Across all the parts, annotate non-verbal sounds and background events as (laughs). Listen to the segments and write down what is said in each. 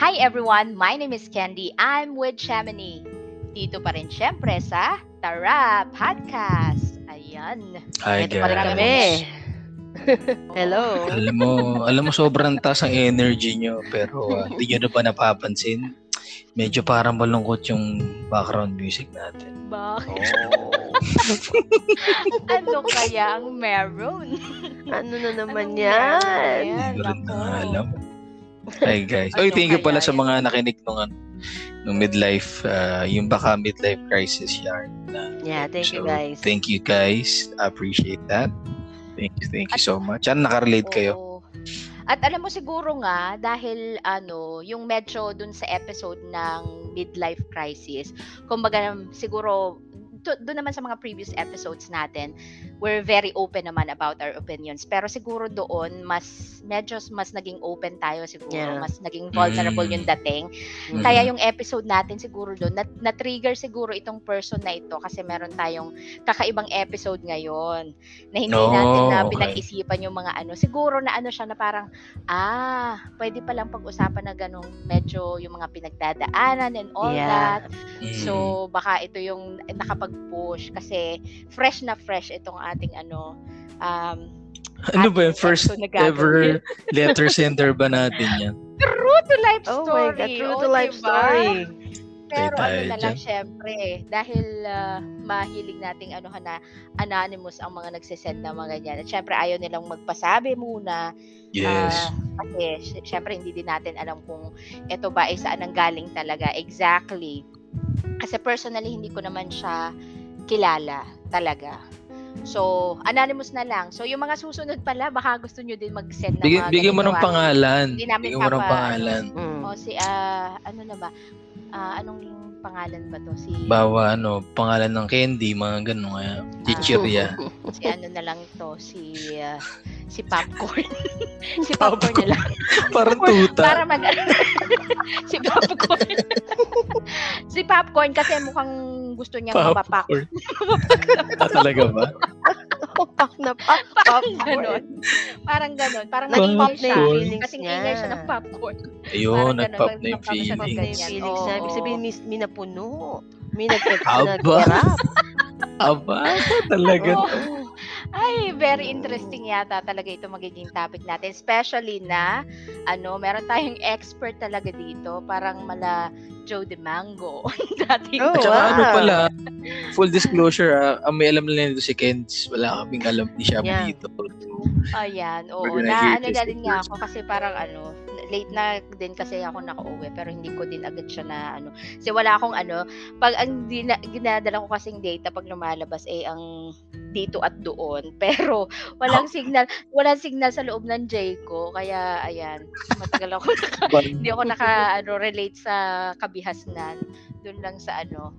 Hi everyone, my name is Candy. I'm with Chamonix. Dito pa rin syempre sa Tara Podcast. Ayan. Hi Ito pa rin guys. kami. (laughs) Hello. Alam mo, alam mo sobrang taas ang energy nyo pero ah, (laughs) hindi nyo na ba napapansin? Medyo parang malungkot yung background music natin. Bakit? Oh. (laughs) ano kaya ang meron? ano na naman Anong yan? meron? Hindi ko rin na alam. Hi guys. Oy, Ano thank you pala sa mga nakinig nung, ano, nung midlife, ah, yung baka midlife crisis yarn. na- Yeah, thank you So, guys. Thank you guys. I appreciate that. Thank you, thank you so much. Ano nakarelate kayo? Oo. At alam mo siguro nga dahil ano, yung medyo dun sa episode ng midlife crisis, kumbaga siguro do, doon naman sa mga previous episodes natin, we're very open naman about our opinions. Pero siguro doon mas medyo mas naging open tayo siguro, Yeah. mas naging vulnerable Mm. yung dating. Mm. Kaya yung episode natin siguro doon, na, na-trigger siguro itong person na ito kasi meron tayong kakaibang episode ngayon na hindi Oh, natin na okay. pinag-isipan yung mga ano. Siguro na ano siya na parang, ah, pwede palang pag-usapan na ganong medyo yung mga pinagdadaanan and all Yeah. that. Mm. So, baka ito yung nakapag-push kasi fresh na fresh itong ating ano, um, ano ba yung first ever letter sender ba natin yan? (laughs) True to life Oh story. my God, true Oh, to life diba? story. Pero Tayo ano na dyan. lang, syempre, dahil ah, mahilig nating ano na anonymous ang mga nagsisend na mga ganyan. At syempre, ayaw nilang magpasabi muna. Yes. Ah, kasi, sy- syempre, hindi din natin alam kung ito ba ay saan ang galing talaga. Exactly. Kasi personally, hindi ko naman siya kilala talaga. So, anonymous na lang. So, yung mga susunod pala, baka gusto nyo din mag-send ng Bigyan, mga bigyan mo ng pangalan. Hindi namin Bigyan mo ng pangalan. Mm. O si, ah, ano na ba? Ah, anong pangalan ba to? Si, Bawa ano, pangalan ng candy, mga ganun kaya. Chichirya. (laughs) si ano na lang to? Si, ah, si Popcorn. (laughs) si Popcorn, na lang. (laughs) Parang tuta. Para mag, si Popcorn. si Popcorn kasi mukhang gusto niyang mapapak. Popcorn. ah, talaga ba? Pak na pak. (laughs) Parang ganon. Parang ganon. Parang Naging pop na yung feelings Kasing niya. ingay siya ng popcorn. Ayun, nag-pop na yung nag-pop siya ng Pag may feelings. feelings na, ibig sabihin, may napuno. May nag- Aba. (laughs) talaga. Oo. Ay, very interesting yata talaga ito magiging topic natin. Especially na, ano, meron tayong expert talaga dito. Parang mala Joe De Mango. (laughs) Dati. Oh, At saka wow. ano pala, full disclosure, ah, ang may alam na nito si Kens, wala kaming alam ni Shabu Yeah. dito. Ayan, oo. We're gonna Na ano na din nga ako kasi parang ano, late na din kasi ako nakauwi pero hindi ko din agad siya na ano. Kasi wala akong ano, pag ang dina, ginadala ko kasing data pag lumalabas eh ang dito at doon. (laughs) Pero walang signal, walang signal sa loob ng J ko. Kaya ayan, matagal ako naka, (laughs) hindi ako naka ano relate sa kabihasnan. Doon lang sa ano,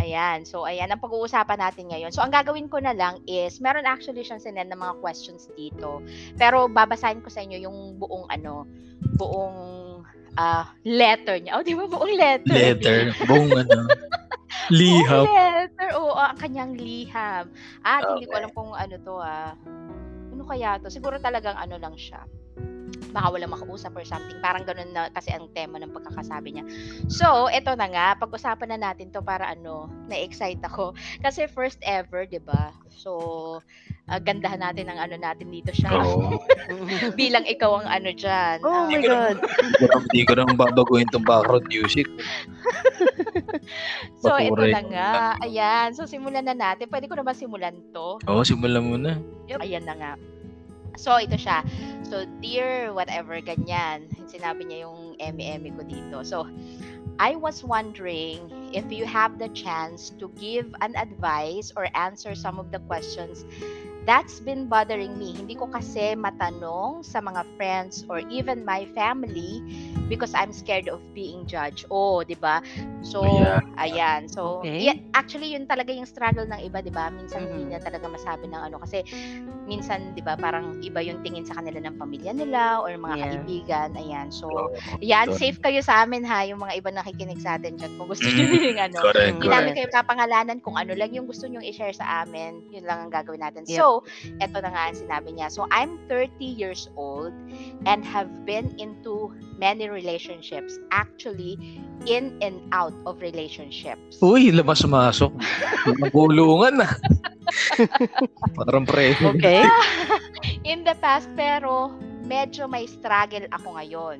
Ayan. So, ayan ang pag-uusapan natin ngayon. So, ang gagawin ko na lang is, meron actually siyang sinend ng mga questions dito. Pero, babasahin ko sa inyo yung buong, ano, buong ah, letter niya. Oh, di ba? Buong letter. Letter, buong (laughs) ano, Buong liham. letter. Oo, ang kanyang liham. At hindi ko Okay. alam kung ano to, ah. Ano kaya to? Siguro talagang ano lang siya. Baka walang makausap or something. Parang ganun na kasi ang tema ng pagkakasabi niya. So, eto na nga. Pag-usapan na natin to para ano, na-excite ako. (laughs) Kasi first ever, di ba? So, ah, gandahan natin ang ano natin dito siya. Oo. (laughs) Bilang ikaw ang ano dyan. oh ah, my God. (laughs) Hindi ko nang babaguhin tong background music. so, ito Maturay. na nga. Ayan. So, simulan na natin. Pwede ko na ba simulan to? Oo, simulan mo na. Ayan na nga. So, ito siya. So, dear whatever, ganyan. Sinabi niya yung eme-eme ko dito. So, I was wondering if you have the chance to give an advice or answer some of the questions that's been bothering me. Hindi ko kasi matanong sa mga friends or even my family because I'm scared of being judged. Oh, 'di ba? So, Ayan. ayan. So, Okay. yeah, actually yun talaga yung struggle ng iba, 'di ba? Minsan hindi Mhm. niya talaga masabi ng ano kasi minsan 'di ba parang iba yung tingin sa kanila ng pamilya nila or mga Yeah. kaibigan. Ayan. So, Oo. yan Yun. safe kayo sa amin ha, yung mga iba nakikinig sa atin diyan. Kung gusto niyo Mhm. din ano, hindi namin kayo papangalanan kung ano lang yung gusto nyong i-share sa amin. Yun lang ang gagawin natin. Yep. So, eto na nga ang sinabi niya. So, I'm 30 years old and have been into many relationships actually in and out of relationships. Uy, labas-masok. Magulungan na. (laughs) Parang pre. Okay. (laughs) in the past pero medyo may struggle ako ngayon.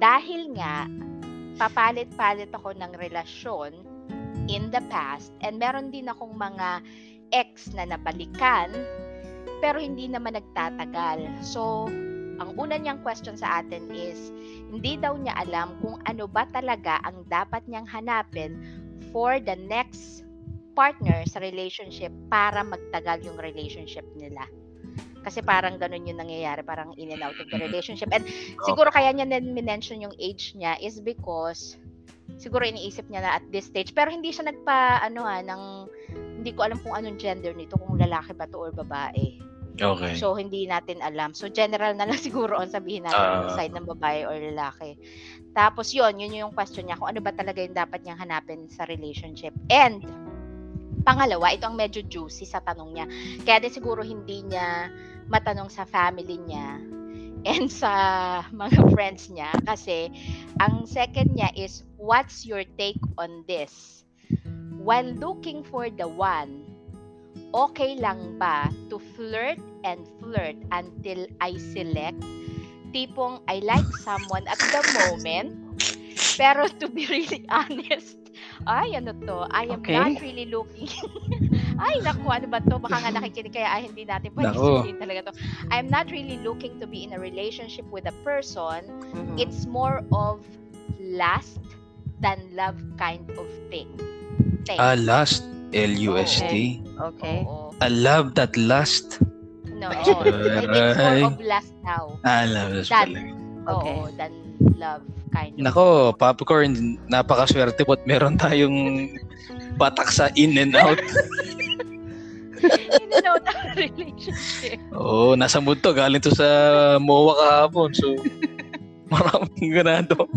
Dahil nga papalit-palit ako ng relasyon in the past and meron din akong mga ex na nabalikan pero hindi naman nagtatagal. So, ang una niyang question sa atin is, hindi daw niya alam kung ano ba talaga ang dapat niyang hanapin for the next partner sa relationship para magtagal yung relationship nila. Kasi parang ganun yung nangyayari, parang in and out of the relationship. And siguro kaya niya mention yung age niya is because siguro iniisip niya na at this stage, pero hindi siya nagpa, ano ha, ng, hindi ko alam kung anong gender nito, kung lalaki ba to or babae. Okay. So, hindi natin alam. So, general na lang (laughs) siguro ang sabihin natin Ah. side ng babae or lalaki. Tapos, yun, yun yung question niya, kung ano ba talaga yung dapat niyang hanapin sa relationship. And, pangalawa, ito ang medyo juicy sa tanong niya. Kaya din siguro hindi niya matanong sa family niya and sa mga (laughs) friends niya kasi ang second niya is what's your take on this? While looking for the one okay lang ba to flirt and flirt until I select? Tipong I like someone at the moment pero to be really (laughs) honest ay ano to I am Okay. not really looking (laughs) ay naku ano ba to baka nga nakikinig kaya ay hindi natin pwede Naku. sabihin talaga to I'm not really looking to be in a relationship with a person Mhm. it's more of lust than love kind of thing Thanks. Ah, lust. L-U-S-T. Okay. Oo. I love that lust. No, oh, it's more of lust now. Ah, love That- pala. Okay. Oo, than love kind of. Nako, popcorn, napakaswerte po at meron tayong patak sa in and out. (laughs) In and out of relationship. Oo, nasa mood to. Galing to sa MOA kahapon. So, (laughs) maraming ganado.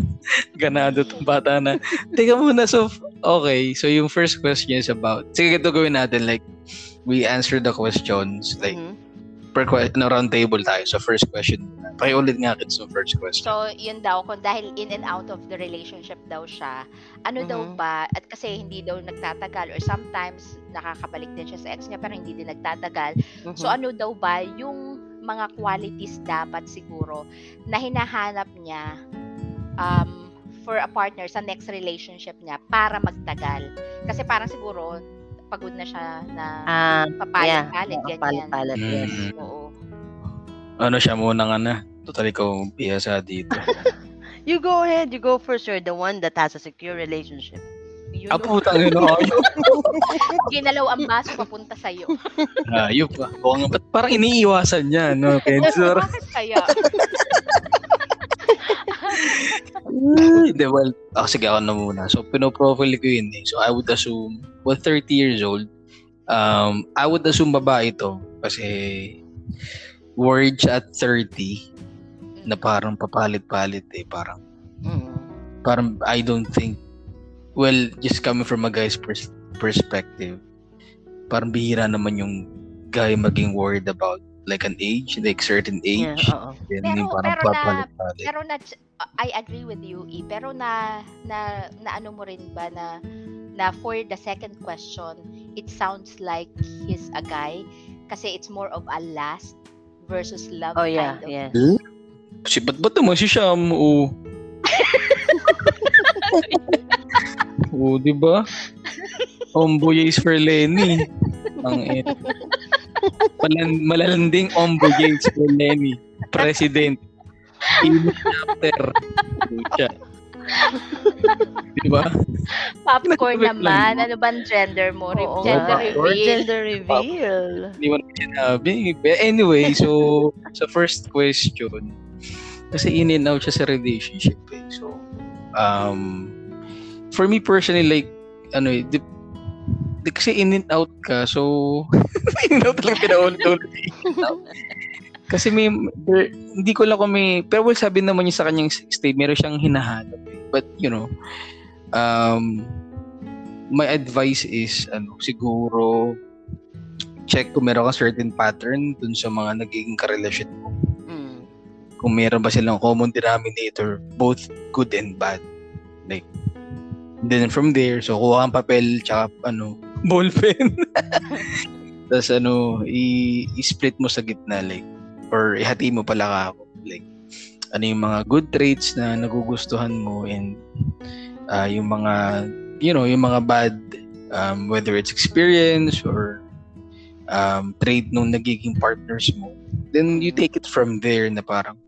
Ganado tong bata na. Teka muna, so, okay. So, yung first question is about, sige, ito gawin natin. Like, we answer the questions. Like, Mhm. Per question, no, round table tayo. So, first question. Pakiulit nga kita sa first question. So, yun daw, kung dahil in and out of the relationship daw siya, ano daw Mhm. ba, at kasi hindi daw nagtatagal, or sometimes nakakabalik din siya sa ex niya, pero hindi din nagtatagal. Mhm. So, ano daw ba yung mga qualities dapat siguro na hinahanap niya um, for a partner sa next relationship niya para magtagal? Kasi parang siguro, pagod na siya na Ah, papalit-palit, yeah. ganyan. Palit-palit, yes. Mm. Oo. Ano siya muna nga na? Total ikaw piyasa dito. (laughs) You go ahead. You go first. You're the one that has a secure relationship. Yun, ah, putang ina. Ayop. ginalaw ang baso papunta sa'yo. Ayop (laughs) ah. Oo nga, ba't parang iniiwasan niya, no, Pensor? (laughs) Bakit kaya? Hindi, well, oh, sige ako na muna. So, pinoprofile ko yun eh. So, I would assume, well, 30 years old, um, I would assume babae ito kasi word at 30 na parang papalit-palit eh. Parang, Mm. parang I don't think, well, just coming from a guy's pers- perspective, parang bihira naman yung guy maging worried about like an age, like certain Yeah, age. oo. Then Pero- parang pero na- papalit-palit. Pero na I agree with you, E. Pero na na na ano mo rin ba na na for the second question, it sounds like he's a guy kasi it's more of a last versus love Oh, yeah, kind of. yes. Si ba't ba't naman si Sham? Oo. (laughs) Oo, di ba? Omboyays for Lenny. Ang eh. (laughs) Malan, malalanding omboyays for Lenny. President. Team chapter. Pucha. Di ba? Popcorn naman. Ano bang gender mo? Re- Oo gender nga. reveal. Gender reveal. Hindi mo naman sinabi. But Anyway, so sa first question, kasi in and out siya sa relationship eh. So, um, for me personally, like, ano eh, di, kasi in and out ka, so, (laughs) in and out lang pinaulit-ulit. Kasi may, there, hindi ko lang kung may, pero well, sabi naman niya sa kanyang stay, meron siyang hinahanap eh. But, you know, um, my advice is, ano, siguro, check kung meron kang certain pattern dun sa mga nagiging karelasyon mo. Mm. kung meron ba silang common denominator, both good and bad. Like, then from there, so kuha kang papel, tsaka ano, (laughs) ball pen. Tapos ano, i-split mo sa gitna, like, or ihati mo pala ako. Like, ano yung mga good traits na nagugustuhan mo and uh, yung mga, you know, yung mga bad, um, whether it's experience or um, trait nung nagiging partners mo, then you take it from there na parang,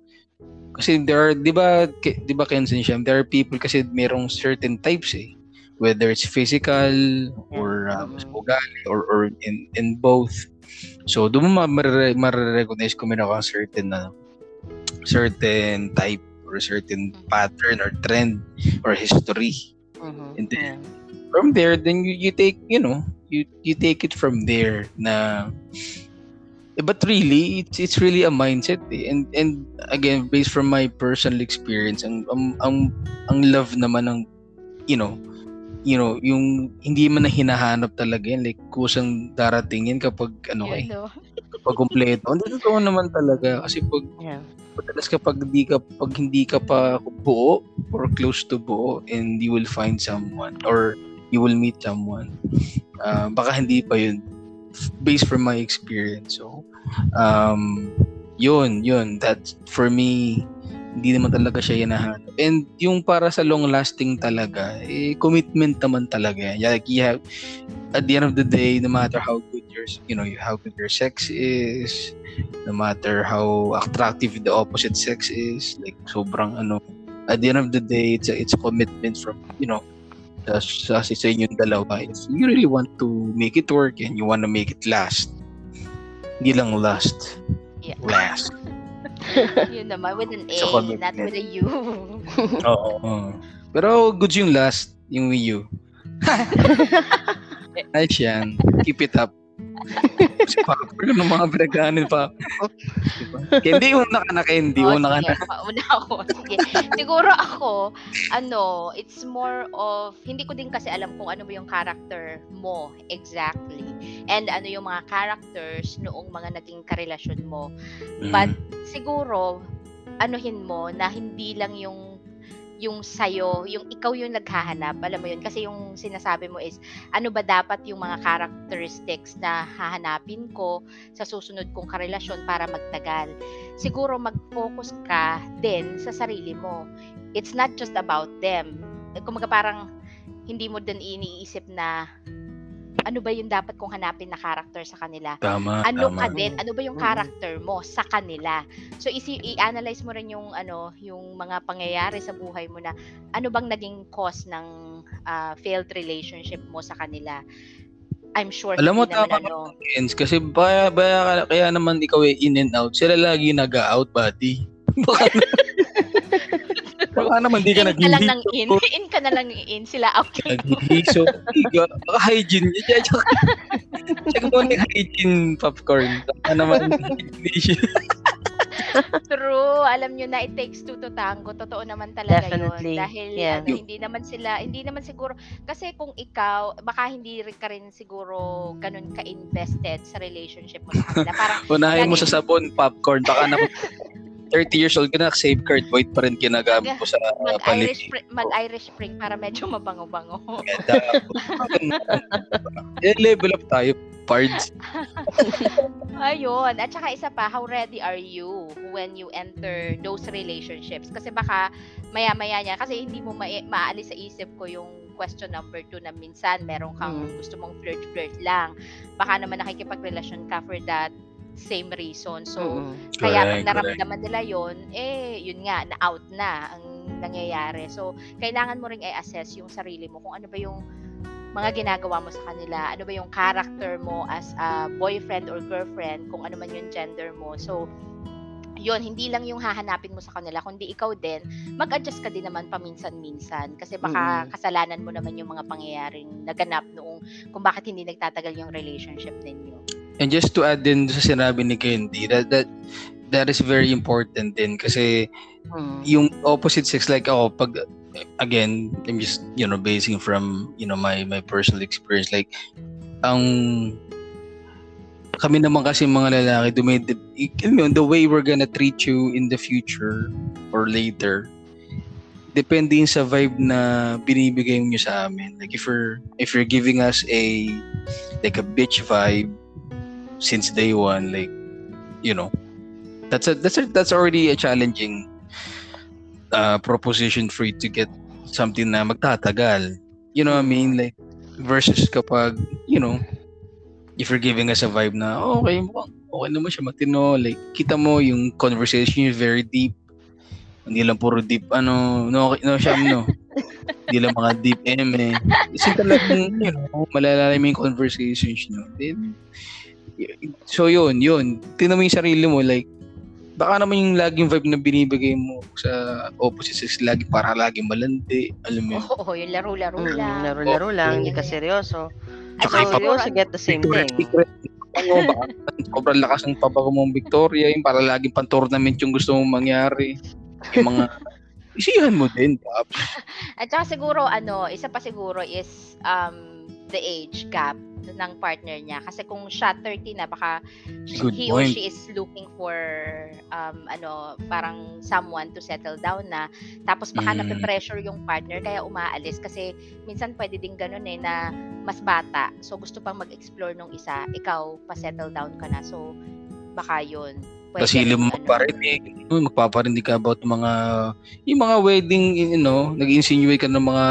kasi there are, di ba, di ba Kenson Shem, there are people kasi merong certain types eh. Whether it's physical or um, Mhm. ugali or, or in, in both. So, doon mo ma- marirecognize kung meron kang certain na certain type or certain pattern or trend or history. Mhm. And then, Yeah. from there, then you, you take, you know, you you take it from there na but really it's it's really a mindset eh. and and again based from my personal experience ang ang ang, ang love naman ng you know you know yung hindi man na hinahanap talaga yan like kusang darating yan kapag ano Yun, eh no? kapag kumpleto hindi totoo naman talaga kasi pag Yeah. kapag hindi ka pag hindi ka pa buo or close to buo and you will find someone or you will meet someone uh, baka hindi pa yun based from my experience so um yun yun that for me hindi naman talaga siya hinahanap. And yung para sa long lasting talaga eh commitment naman talaga like you have at the end of the day no matter how good your you know how good your sex is no matter how attractive the opposite sex is like sobrang ano at the end of the day it's a, it's a commitment from you know sa, sa, sa inyong dalawa. If you really want to make it work and you want to make it last hindi lang last Yeah. last (laughs) Yun naman, with an A, commitment. not with a U. (laughs) oo oo. pero good yung last yung Wii U (laughs) nice yan keep it up si Papa ng mga pinagkanin pa diba? Candy una ka na Candy Oh, una ka sige, na mauna ako. Sige. Siguro ako, ano, it's more of, hindi ko din kasi alam kung ano ba yung character mo exactly. And ano yung mga characters noong mga naging karelasyon mo. But siguro, anuhin mo na hindi lang yung yung sayo, yung ikaw yung naghahanap, alam mo yun, kasi yung sinasabi mo is, ano ba dapat yung mga characteristics na hahanapin ko sa susunod kong karelasyon para magtagal. Siguro mag-focus ka din sa sarili mo. It's not just about them. Kumaga parang hindi mo din iniisip na ano ba yung dapat kong hanapin na character sa kanila tama ano tama ka din, ano ba yung Mm. character mo sa kanila. So isi i-analyze mo rin yung ano, yung mga pangyayari sa buhay mo na ano bang naging cause ng ah, failed relationship mo sa kanila. I'm sure Alam mo, hindi naman tama ano. Ends, kasi baya, baya, kaya naman ikaw eh, in and out. Sila lagi nag-out, buddy. (laughs) Baka, (laughs) baka naman di ka In ka lang ng in, in ka na lang in, sila Nag-hiso. Higa. Baka hygiene. Check, check mo na yung hygiene popcorn. Baka naman (laughs) hindi siya. True, alam nyo na it takes two to tango. Totoo naman talaga Definitely. yun. Dahil Yeah. ano, hindi naman sila, hindi naman siguro, kasi kung ikaw, baka hindi rin ka rin siguro ganun ka-invested sa relationship mo sa kanila. Parang, (laughs) Unahin mo sa sabon, popcorn. Baka naman (laughs) 30 years old ka na, safeguard white pa rin ginagamit mo sa uh, mag-Irish, paligid. spring, mag-Irish spring para medyo mabango-bango. Eh, (laughs) level up tayo, pards. Ayun. At saka isa pa, how ready are you when you enter those relationships? Kasi baka maya-maya niya, kasi hindi mo ma- maalis sa isip ko yung question number two na minsan meron kang Mm. gusto mong flirt-flirt lang. Baka naman nakikipagrelasyon ka for that same reason. So, Mm-mm. kaya pag Correct, naramdaman nila yon eh, yun nga, na-out na ang nangyayari. So, kailangan mo ring i-assess yung sarili mo kung ano ba yung mga ginagawa mo sa kanila, ano ba yung character mo as a boyfriend or girlfriend, kung ano man yung gender mo. So, yun, hindi lang yung hahanapin mo sa kanila, kundi ikaw din, mag-adjust ka din naman paminsan-minsan. Kasi baka Mm. kasalanan mo naman yung mga pangyayaring naganap noong kung bakit hindi nagtatagal yung relationship ninyo. And just to add din sa sinabi ni Candy, that, that, that is very important din kasi Mm. yung opposite sex like ako pag again I'm just you know basing from you know my my personal experience like ang kami naman kasi mga lalaki, dumid, yun, the way we're gonna treat you in the future or later, depende yun sa vibe na binibigay mo sa amin. Like if you're, if you're giving us a, like a bitch vibe since day one, like, you know, that's a, that's a, that's already a challenging uh, proposition for you to get something na magtatagal. You know what I mean? Like, versus kapag, you know, if you're giving us a vibe na, oh, okay, mukhang okay naman siya matino. Like, kita mo yung conversation is very deep. Hindi lang puro deep, ano, no, no, siya, no. Hindi lang mga deep M eh. Kasi talagang, you know, malalalim yung conversations, no. Then, so yun, yun. Tingnan mo yung sarili mo, like, baka naman yung laging vibe na binibigay mo sa opposite sex lagi para laging malandi. Alam mo yun? Oo, yung laro-laro Mm, lang. laro-laro lang, hindi ka seryoso. At So, also get the same thing. Secret. Ano ba? (laughs) Sobrang lakas ng pabago mong Victoria, yung para laging pan-tournament yung gusto mong mangyari. Yung mga (laughs) isihan mo din, Pops. (laughs) At saka siguro ano, isa pa siguro is um the age gap ng partner niya. Kasi kung siya 30 na baka Good he or point. she is looking for um ano parang someone to settle down na. Tapos baka Mm. nape-pressure yung partner kaya umaalis. Kasi minsan pwede din ganun eh na mas bata. So gusto pang mag-explore nung isa. Ikaw pa settle down ka na. So baka yun Kasi mo ano. magparinig, no, magpaparinig ka about mga, yung mga wedding, you know, nag-insinuate ka ng mga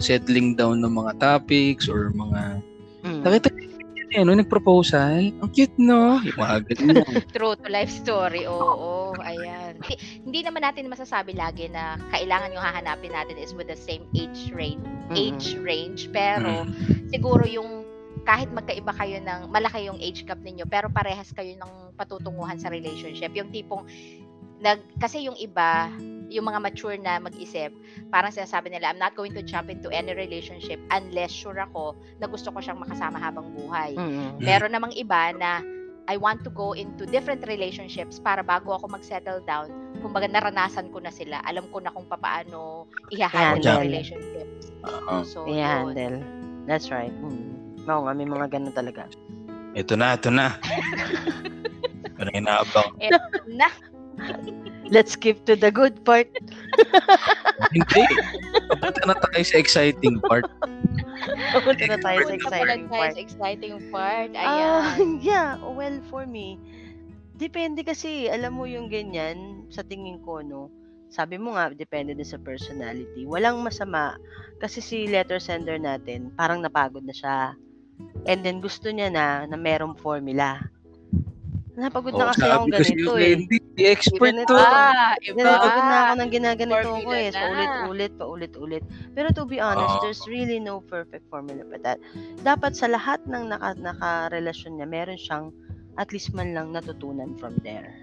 settling down ng mga topics or mga, Mm. nakita yun, eh, ano, nag-proposal? Ang cute, no? Yung mga ganyan. (laughs) True to life story. Oo, ayan. Hindi, hindi naman natin masasabi lagi na kailangan yung hahanapin natin is with the same age range, Mm. age range. Pero Mm. siguro yung kahit magkaiba kayo ng malaki yung age gap ninyo pero parehas kayo ng patutunguhan sa relationship. Yung tipong nag kasi yung iba, yung mga mature na mag-isip, parang sinasabi nila, I'm not going to jump into any relationship unless sure ako na gusto ko siyang makasama habang buhay. Mm. Meron namang iba na I want to go into different relationships para bago ako mag-settle down, kumbaga naranasan ko na sila. Alam ko na kung paano i-handle Yeah, yung relationships. Oo. So, Yeah, yun. handle. That's right. Mm. Oo nga, may mga ganun talaga. Ito na, ito na. (laughs) Ito na inaabang. (laughs) Na, Let's skip to the good part. (laughs) Hindi. Papunta na tayo sa exciting part. Pupunta na tayo sa punta exciting tayo part. sa exciting part. Ah, Ayan. (laughs) yeah, well, for me, depende kasi, alam mo yung ganyan, sa tingin ko, no, sabi mo nga, depende din sa personality. Walang masama, kasi si letter sender natin, parang napagod na siya. And then, gusto niya na, na merong formula. Napagod na kasi akong sabi ko ganito eh. Hindi, expert Ganito. to. Ah, iba. Napagod na ako ng ginaganito ko Formula eh. na. Paulit-ulit, paulit-ulit. Pero to be honest, Oo. there's really no perfect formula for that. Dapat sa lahat ng naka, naka-relasyon niya, meron siyang at least man lang natutunan from there.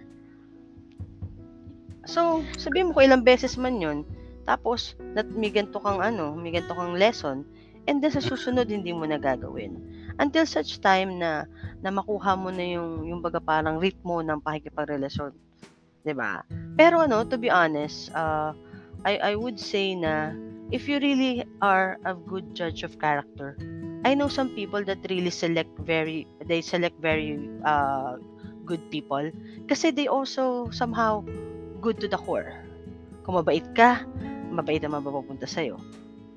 So, sabihin mo ko ilang beses man yun, tapos, nat may ganito kang ano, may ganito kang lesson, and then sa susunod, hindi mo na gagawin. Until such time na, na makuha mo na yung, yung baga parang ritmo ng pakikipagrelasyon. 'di ba? Pero ano, to be honest, uh, I, I would say na, if you really are a good judge of character, I know some people that really select very, they select very uh, good people kasi they also somehow good to the core. Kung mabait ka, mabait ang mapapunta sa'yo.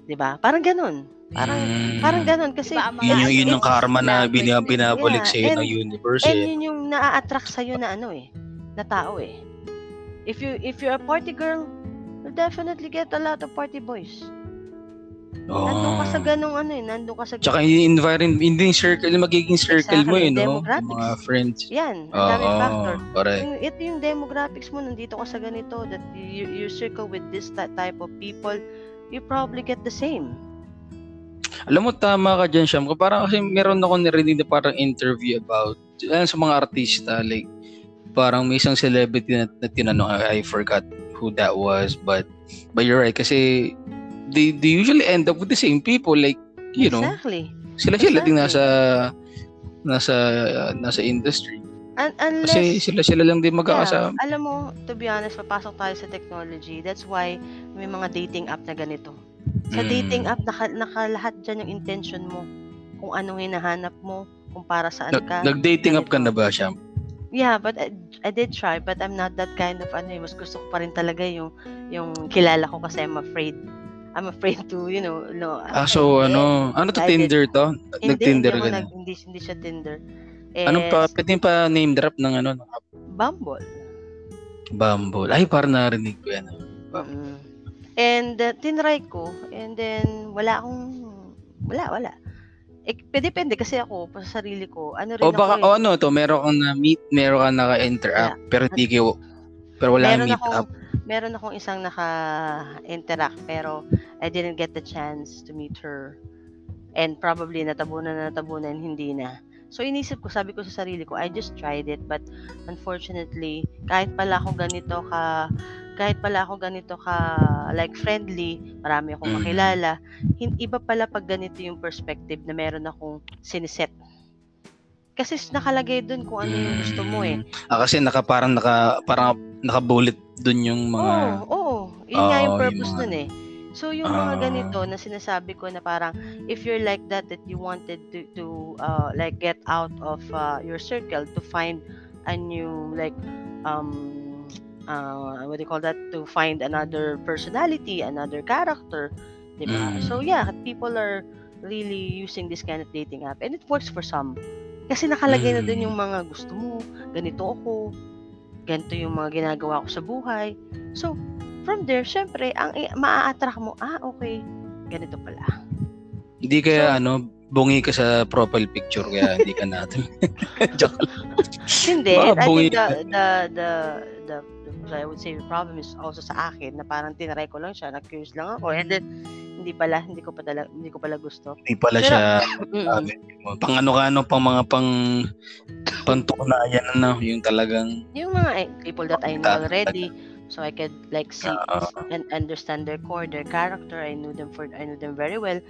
'Di ba? Parang ganun. Parang, Mm. parang ganun kasi Iba ang mga Yun yung, yun yung karma na language bin- nila. binabalik Yeah, sa'yo and- ng universe And eh. yun yung naa-attract sa'yo na ano eh, na tao eh. If you if you're a party girl, you'll definitely get a lot of party boys. Nandun ka sa Oh. ganung ano eh, nandun ka sa Tsaka yung environment, hindi yung circle, magiging circle mo Exactly, yun, no? demographics. Yung mga friends. Yan, ang daming factor. pare. Yung, ito yung demographics mo, nandito ka sa ganito, that you, you circle with this type of people, you probably get the same. Alam mo, tama ka dyan, Sham. Parang kasi meron ako narinig na parang interview about, yan sa mga artista, like, parang may isang celebrity na, na tinanong, I, I forgot who that was, but, but you're right, kasi they, they usually end up with the same people, like, you know, exactly. sila sila Exactly. ding nasa, nasa, nasa industry. Un- unless, Kasi sila sila lang din magkakasama. Yeah, alam mo, to be honest, papasok tayo sa technology. That's why may mga dating app na ganito. Sa Mm. dating app, naka, nakalahat dyan yung intention mo. Kung anong hinahanap mo, kung para saan Nag- ka. Nag-dating up ka na ba siya? Yeah, but I, I did try, but I'm not that kind of ano, eh, mas gusto ko pa rin talaga yung yung kilala ko kasi I'm afraid. I'm afraid to, you know, no. Ah, so ano, ano to I did- Tinder to? Nag-Tinder hindi, ka na? nag, hindi, hindi siya Tinder. Anong pa, Eh, pwede pa name drop ng ano, app? Bumble. Bumble. Ay, parang narinig ko yan. Mm. And uh, tinry ko, and then wala akong, wala, wala. Eh, depende kasi ako, sa sarili ko, ano rin O baka, ako o eh. ano to, meron kang na-meet, meron kang naka-interact, pero hindi kayo, pero wala meron meet akong, up. meron akong isang naka-interact, pero I didn't get the chance to meet her. And probably natabunan na natabunan, hindi na. So inisip ko, sabi ko sa sarili ko, I just tried it, but unfortunately, kahit pala ako ganito ka, kahit pala ako ganito ka, like friendly, marami akong Mm. makilala, iba pala pag ganito yung perspective na meron akong siniset. Kasi nakalagay dun kung ano yung gusto mo eh. Ah, kasi naka, parang naka, parang naka-bullet dun yung mga, Oo, oo. Yun nga yung yung purpose mga- nun eh. So yung mga Ah. ganito na sinasabi ko na parang if you're like that that you wanted to to uh, like get out of uh, your circle to find a new like um uh, what do you call that to find another personality, another character, 'di ba? Mm. So yeah, people are really using this kind of dating app and it works for some. Kasi nakalagay na Mm. dun yung mga gusto mo, ganito ako, ganito yung mga ginagawa ko sa buhay. So, from there, syempre, ang maa-attract mo, ah, okay, ganito pala. hindi kaya So- ano, bungi ka sa profile picture kaya hindi ka natin. (laughs) Joke lang. Hindi, I bungi think the, the, the, the, the, I would say the problem is also sa akin na parang tinry ko lang siya, na-curious lang ako, and then, hindi pala, hindi ko pa talaga, hindi ko pala gusto. Hindi pala Pero- siya, mo, pang ano ka ano, pang mga pang, pang tunayan ano, yung talagang, yung mga eh, people that I know already, so I could like see Ah. and understand their core, their character. I knew them for I knew them very well.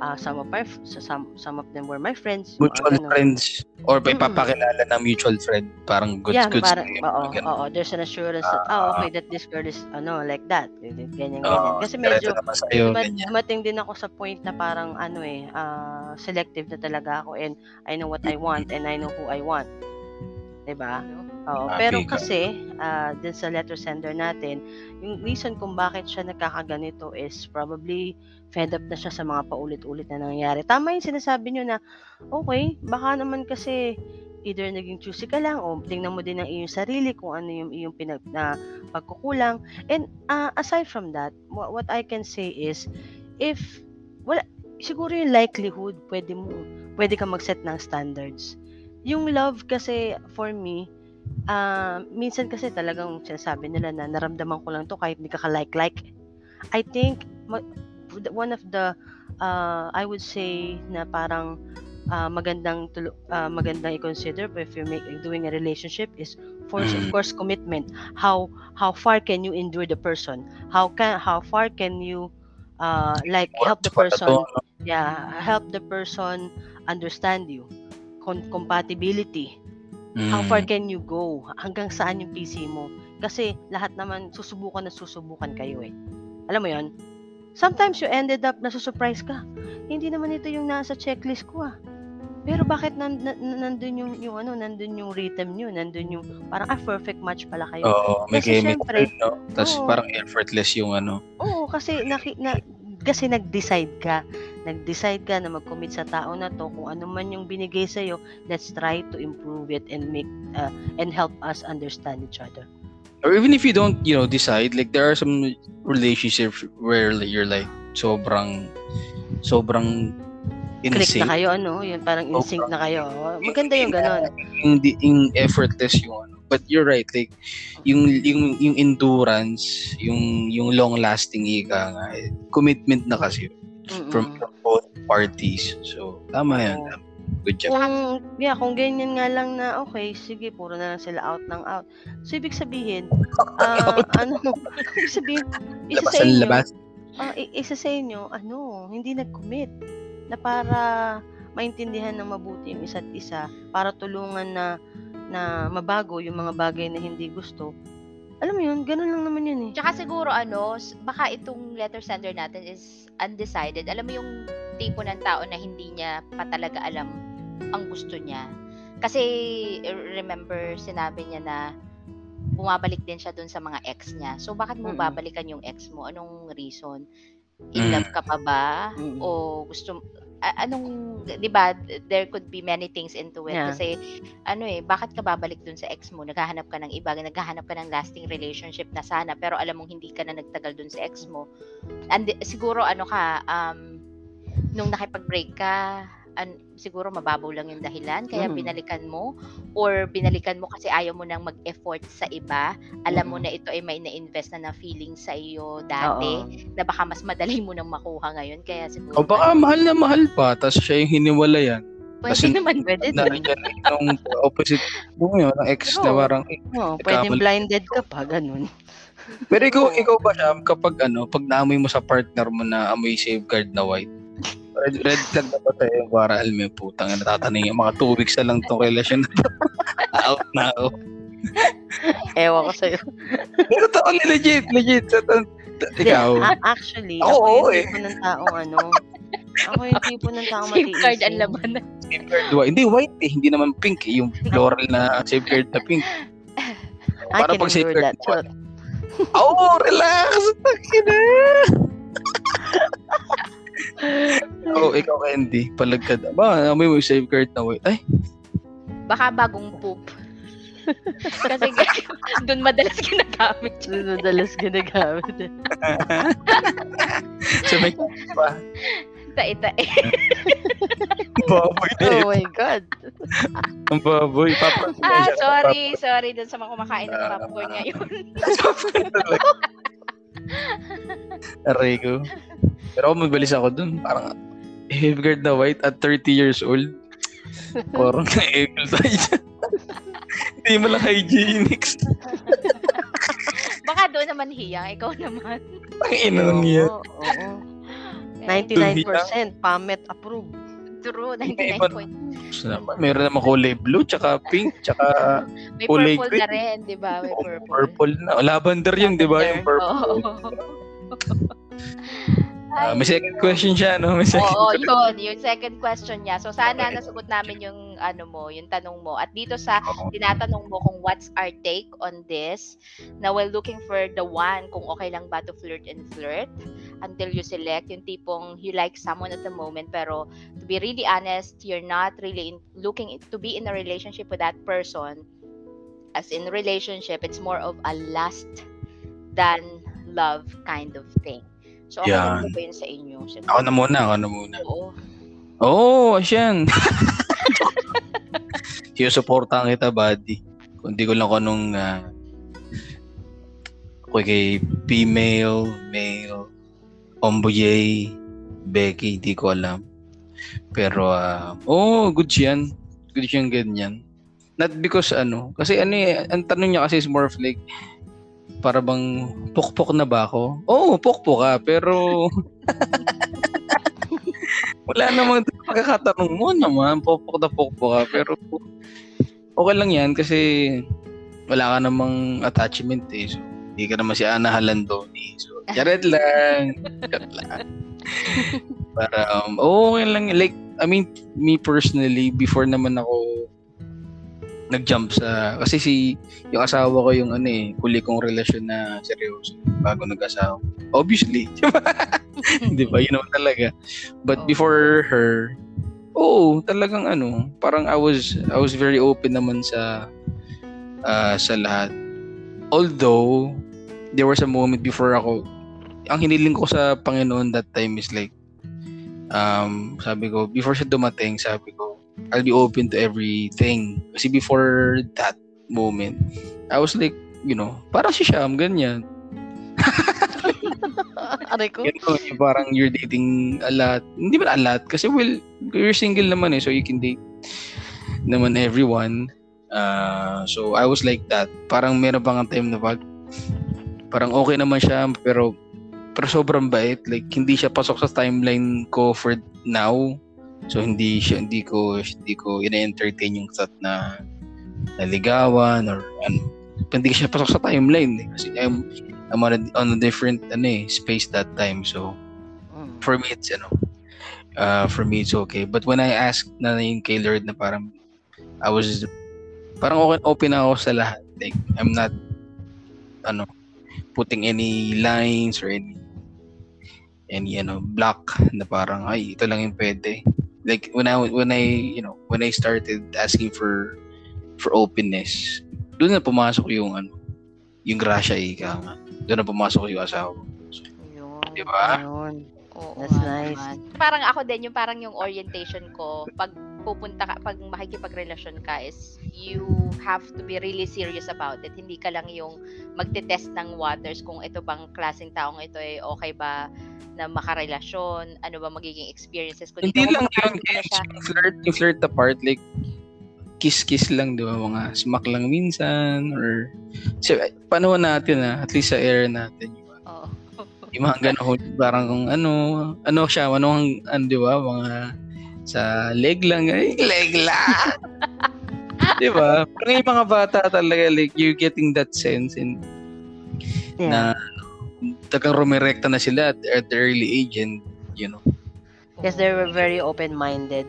Uh, some of my so some some of them were my friends. mutual ganun. friends, or pa Mm. ipapakilala na mutual friend, parang goods, yeah, goods. parang, oo, oo, there's an assurance that, oh, okay, that this girl is, ano, like that. Ganyan, ganyan. Oo, Kasi medyo, sa'yo, Dumat- ganyan. dumating din ako sa point na parang ano eh, ah, selective na talaga ako and I know what I want and I know who I want. 'Di ba? Oo, Happy pero ka. kasi ah din sa letter sender natin, yung reason kung bakit siya nagkakaganito is probably fed up na siya sa mga paulit-ulit na nangyayari. Tama yung sinasabi niyo na okay, baka naman kasi either naging choosy ka lang o tingnan mo din ang iyong sarili kung ano yung iyong pinag na pagkukulang. And ah, aside from that, what, what I can say is if wala siguro yung likelihood pwede mo pwede ka mag-set ng standards. Yung love kasi for me ah minsan kasi talagang sinasabi nila na naramdaman ko lang to kahit hindi ka ka-like-like. I think one of the uh, I would say na parang ah, magandang ah, magandang i-consider if you're make, doing a relationship is for of Mm. course commitment. How how far can you endure the person? How can how far can you uh, like help the person yeah help the person understand you Compatibility. How Mm. far can you go? Hanggang saan yung PC mo? Kasi lahat naman susubukan na susubukan kayo eh. Alam mo yon sometimes you ended up na surprise ka. Hindi naman ito yung nasa checklist ko ah. Pero bakit nan, nan, nandun yung, yung ano nandun yung rhythm nyo? Nandun yung parang ah perfect match pala kayo. Oo, may Kasi chemical, syempre, no? Tapos oo. parang effortless yung ano. Oo, kasi naki, na, kasi nag-decide ka. Nag-decide ka na mag-commit sa tao na to kung ano man yung binigay sa let's try to improve it and make uh, and help us understand each other. Or even if you don't, you know, decide, like there are some relationships where like, you're like sobrang sobrang in Click sync. na kayo ano, yun parang in sync na kayo. Maganda yung ganon. Yung, di- yung effortless ano. But you're right, like yung yung yung endurance, yung yung long lasting ika nga, eh, commitment na kasi Mm-mm. from, from both parties. So tama yan. Oo. Good job. Kung, yeah, kung ganyan nga lang na, okay, sige, puro na lang sila out ng out. So, ibig sabihin, (laughs) ah, ano, (laughs) ibig sabihin, isa Labas sa inyo, labas. ah, i- isa sa inyo, ano, hindi nag-commit na para maintindihan ng mabuti yung isa't isa, para tulungan na na mabago yung mga bagay na hindi gusto. Alam mo yun, ganun lang naman yun eh. Tsaka siguro ano, baka itong letter sender natin is undecided. Alam mo yung tipo ng tao na hindi niya pa talaga alam ang gusto niya. Kasi remember sinabi niya na bumabalik din siya dun sa mga ex niya. So bakit mo babalikan yung ex mo? Anong reason? In Mm. love ka pa ba? O gusto anong 'di ba there could be many things into it. Yeah. kasi ano eh bakit ka babalik dun sa ex mo? Naghahanap ka ng iba naghahanap ka ng lasting relationship na sana pero alam mong hindi ka na nagtagal dun sa ex mo. And siguro ano ka um nung nakipag-break ka an, siguro mababaw lang yung dahilan kaya Mm. binalikan mo or binalikan mo kasi ayaw mo nang mag-effort sa iba alam mo Mm. na ito ay may na-invest na na feeling sa iyo dati Oo. na baka mas madali mo nang makuha ngayon kaya siguro O baka mahal na mahal pa, tapos siya yung hiniwalayan. pwede kasi- naman Pwede Na din. yan (laughs) yung opposite mo yun, ng ex na Oo. parang, pwedeng Nagkamali. blinded ka pa, ganun. Pero ikaw, ikaw ba siya, kapag ano, pag naamoy mo sa partner mo na amoy safeguard na white, red, red flag na ba tayo para alam mo yung putang na tataning yung mga two weeks na lang tong relasyon na to. (laughs) out na ako. Ewan ko sa'yo. Pero totoo, legit, legit. Sa Hindi, ikaw. a- actually, Ako, ako oo yung eh. tipo ng taong ano, ako yung tipo ng taong Safeguard ang laban. Safeguard. Hindi, white eh. Hindi naman pink eh. Yung floral na safeguard na pink. I Para can pag endure safeguard that. Charot. Oh, relax. Takina. (laughs) oh, ikaw, Candy. Palagkad. Ba, amoy mo yung safeguard na white. Ay, Baka bagong poop. (laughs) Kasi (laughs) doon madalas ginagamit. yun. Madalas ginagamit. so (laughs) may pa. Tae-tae. Baboy na Oh my God. Ang baboy. Papa. Ah, sorry. Sorry dun sa mga kumakain ng popcorn ngayon. Aray ko. Pero ako mabalis ako dun. Parang safeguard na white at 30 years old. (laughs) Parang (laughs) na-evil tayo dyan. Hindi mo lang hygienics. (laughs) Baka doon naman hiyang. Ikaw naman. Ang ina nang yan. Oo, oo. Eh, 99% PAMET approved. True. Hindi 99 ba- point. Gusto naman, Meron naman kulay blue, tsaka pink, tsaka May kulay purple green. na rin, di ba? May oh, purple. purple na. Oh, lavender yun, di ba? Yung purple. Oo. Ah, may second question siya, no? May second Oo, yun. Yung second question niya. So, sana nasagot namin yung, ano mo, yung tanong mo. At dito sa tinatanong mo kung what's our take on this, na we're looking for the one, kung okay lang ba to flirt and flirt until you select, yung tipong you like someone at the moment, pero to be really honest, you're not really in, looking to be in a relationship with that person. As in relationship, it's more of a lust than love kind of thing. So, okay Yan. lang ba yun sa inyo? Siguro. Ako na muna, ako na muna. Oo. Oo, oh, asyan. (laughs) Sinusuportahan kita, buddy. Kung di ko lang kung anong uh, kay female, male, omboye, Becky, di ko alam. Pero, ah, oh, good yan. Good yan, ganyan. Not because ano, kasi ano eh, ang tanong niya kasi is more of like, para bang pukpok na ba ako? Oo, oh, pukpok ka, pero (laughs) wala namang pagkakatanong mo naman, pukpok na pukpok ka, pero okay lang yan kasi wala ka namang attachment eh. So, hindi ka naman si Ana Halandoni. So, charet lang. (laughs) Charet lang. Para, um, okay lang. Like, I mean, me personally, before naman ako nag-jump sa, kasi si, yung asawa ko yung ano eh, huli kong relasyon na seryoso bago nag-asawa. Obviously. (laughs) Di ba? Yun naman talaga. But Oo. before her, oo, talagang ano, parang I was, I was very open naman sa, ah, sa lahat. Although, there was a moment before ako, ang hiniling ko sa Panginoon that time is like, um, sabi ko, before siya dumating, sabi ko, I'll be open to everything. Kasi before that moment, I was like, you know, parang si Sham, ganyan. (laughs) Aray ko. Ko, yung parang you're dating a lot. Hindi ba a lot? Kasi well, you're single naman eh, so you can date naman everyone. Uh, so I was like that. Parang meron pang time na pag parang okay naman siya pero pero sobrang bait like hindi siya pasok sa timeline ko for now so hindi siya hindi ko hindi ko ina-entertain yung thought na naligawan or ano hindi siya pasok sa timeline eh. kasi I'm, I'm on a, on a different ano eh, space that time so Mm. for me it's ano uh, for me it's okay. But when I asked na yung kay Lord na parang I was parang open, open ako sa lahat. Like I'm not ano putting any lines or any any ano block na parang ay ito lang yung pwede. Like when I when I you know when I started asking for for openness, doon na pumasok yung ano yung grasya ika nga. Doon na pumasok yung asawa. ko. Yun. Di ba? Yun. Oo That's nga nice. naman. Parang ako din, yung parang yung orientation ko, pag pupunta ka, pag makikipagrelasyon ka is you have to be really serious about it. Hindi ka lang yung magte-test ng waters kung ito bang klaseng taong ito ay okay ba na makarelasyon, ano ba magiging experiences ko Hindi lang yun, flirt, yung flirt apart, like, kiss-kiss lang, di ba? Mga smack lang minsan, or, so, panahon natin, ah, at least sa era natin? Oo. Yung mga ganun, parang kung ano, ano siya, ano ang, ano, di ba? Mga, sa leg lang, ay, (laughs) leg lang! (laughs) di ba? Parang yung mga bata talaga, like, you're getting that sense and na tagang rumirekta na sila at, at the early age and, you know, Yes, they were very open-minded.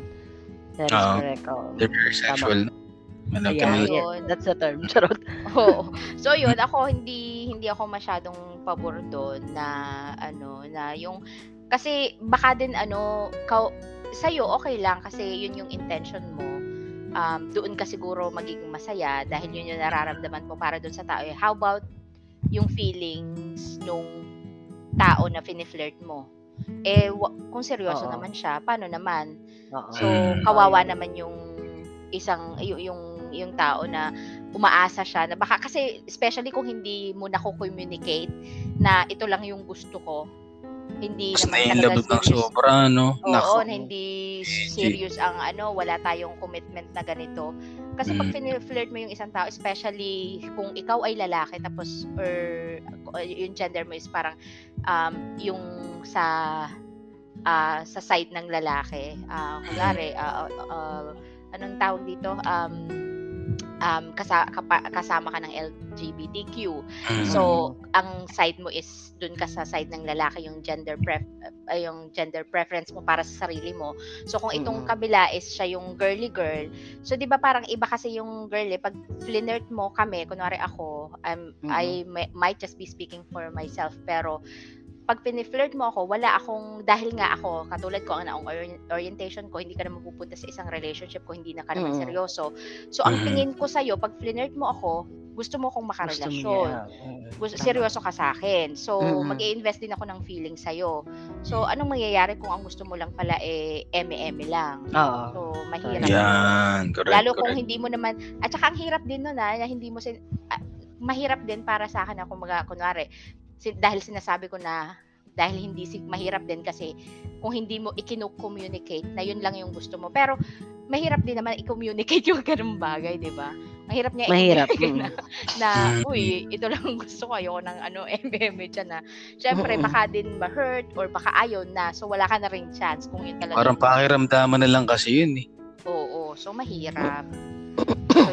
That is Oo. correct. oo. they're very sexual. Ano, Yeah, kami- Yun. yeah, that's the term. Charot. (laughs) Oo. So yun, ako hindi hindi ako masyadong pabor doon na ano na yung kasi baka din ano ka sa'yo okay lang kasi yun yung intention mo. Um, doon ka siguro magiging masaya dahil yun yung nararamdaman mo para doon sa tao. Eh, How about yung feelings nung tao na fini-flirt mo? Eh, wa- kung seryoso Oo. naman siya, paano naman? Oo. So, kawawa naman yung isang yung yung, yung tao na umaasa siya na baka kasi especially kung hindi mo nako-communicate na ito lang yung gusto ko. Hindi Mas naman talaga ng serious. sobra, no? Oo, Nako. na hindi serious ang ano, wala tayong commitment na ganito. Kasi pag Mm. flirt mo yung isang tao, especially kung ikaw ay lalaki tapos or uh, yung gender mo is parang um, yung sa ah, sa side ng lalaki, ah kunwari, ah, ah, ah, anong tawag dito? Um, um, kasa, kapa- kasama ka ng LGBTQ. Mm. So, ang side mo is dun ka sa side ng lalaki yung gender pref uh, yung gender preference mo para sa sarili mo. So kung itong kabila is siya yung girly girl. So 'di ba parang iba kasi yung girl eh pag flirt mo kami, kunwari ako, um, Mm. I may- might just be speaking for myself pero pag piniflirt mo ako, wala akong, dahil nga ako, katulad ko, ang ori- orientation ko, hindi ka naman pupunta sa isang relationship ko, hindi na ka naman Mm. seryoso. So, ang Mm. tingin ko sa'yo, pag flirt mo ako, gusto mo akong Gusto mo makarelasyon gusto, tama. seryoso ka sa akin. So, mag invest din ako ng feeling sa'yo. So, anong mangyayari kung ang gusto mo lang pala eh eme-eme lang? Oo. So, mahirap. Yan, correct, Lalo kung correct. hindi mo naman, at saka ang hirap din nun ah, na hindi mo, sin, ah, mahirap din para sa akin na kung mga, kunwari, dahil sinasabi ko na, dahil hindi si mahirap din kasi kung hindi mo ikino-communicate na yun lang yung gusto mo. Pero mahirap din naman i-communicate (laughs) yung ganung bagay, 'di ba? Mahirap nga Mahirap. i-communicate na, na Mm. uy, ito lang ang gusto ko, ayoko ng ano, (laughs) MM dyan na. Siyempre, Mm-mm. baka din ma-hurt or baka ayaw na. So, wala ka na rin chance kung yun talaga. Parang pakiramdaman na lang kasi yun eh. Oo, so mahirap. So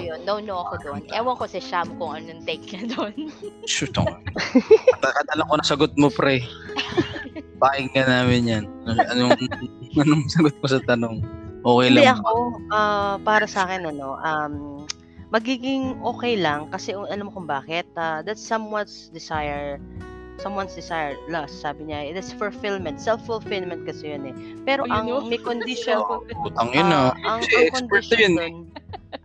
yun, no-no ako doon. Ewan ko si Sham kung anong take niya doon. Shoot ako. (laughs) Katalan ko na sagot mo, pre. Pakinggan namin yan. Ano- Anong, anong sagot mo sa tanong? Okay Hindi lang ako, ah, para sa akin, ano, um, magiging okay lang kasi uh, alam mo kung bakit. Ah, that's someone's desire someone's desire lust sabi niya it is fulfillment self-fulfillment kasi yun eh pero Oh, ang no? may condition (laughs) yun ah, ah. ang, ang condition eh. doon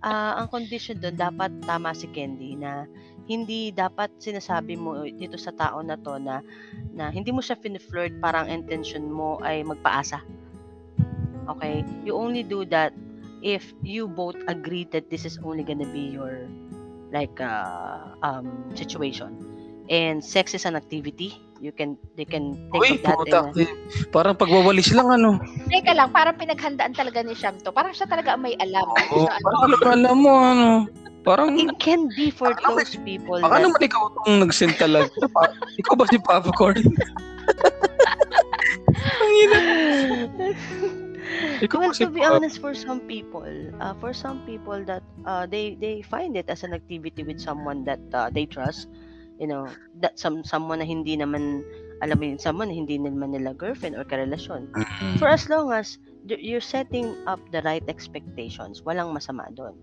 ah, ang condition doon dapat tama si Candy na hindi dapat sinasabi mo dito sa tao na to na na hindi mo siya fin-flirt parang intention mo ay magpaasa okay you only do that if you both agree that this is only gonna be your like uh, um situation and sex is an activity you can they can Uy, think of that puta. in a, Parang pagwawalis lang ano. Teka lang, parang pinaghandaan talaga ni Sham to. Parang siya talaga may alam. Oh, Sa ano. parang alam, alam mo ano. Parang, it can be for Baka naman- those people baka that naman ikaw itong nag-send talaga. (laughs) Ikaw ba si Popcorn? (laughs) Ang ina. Ikaw well, to be honest, for some people, uh, for some people that uh, they they find it as an activity with someone that uh, they trust, you know, that some someone na hindi naman alam mo yun, someone na hindi naman nila girlfriend or karelasyon. Mm. For as long as you're setting up the right expectations. Walang masama doon.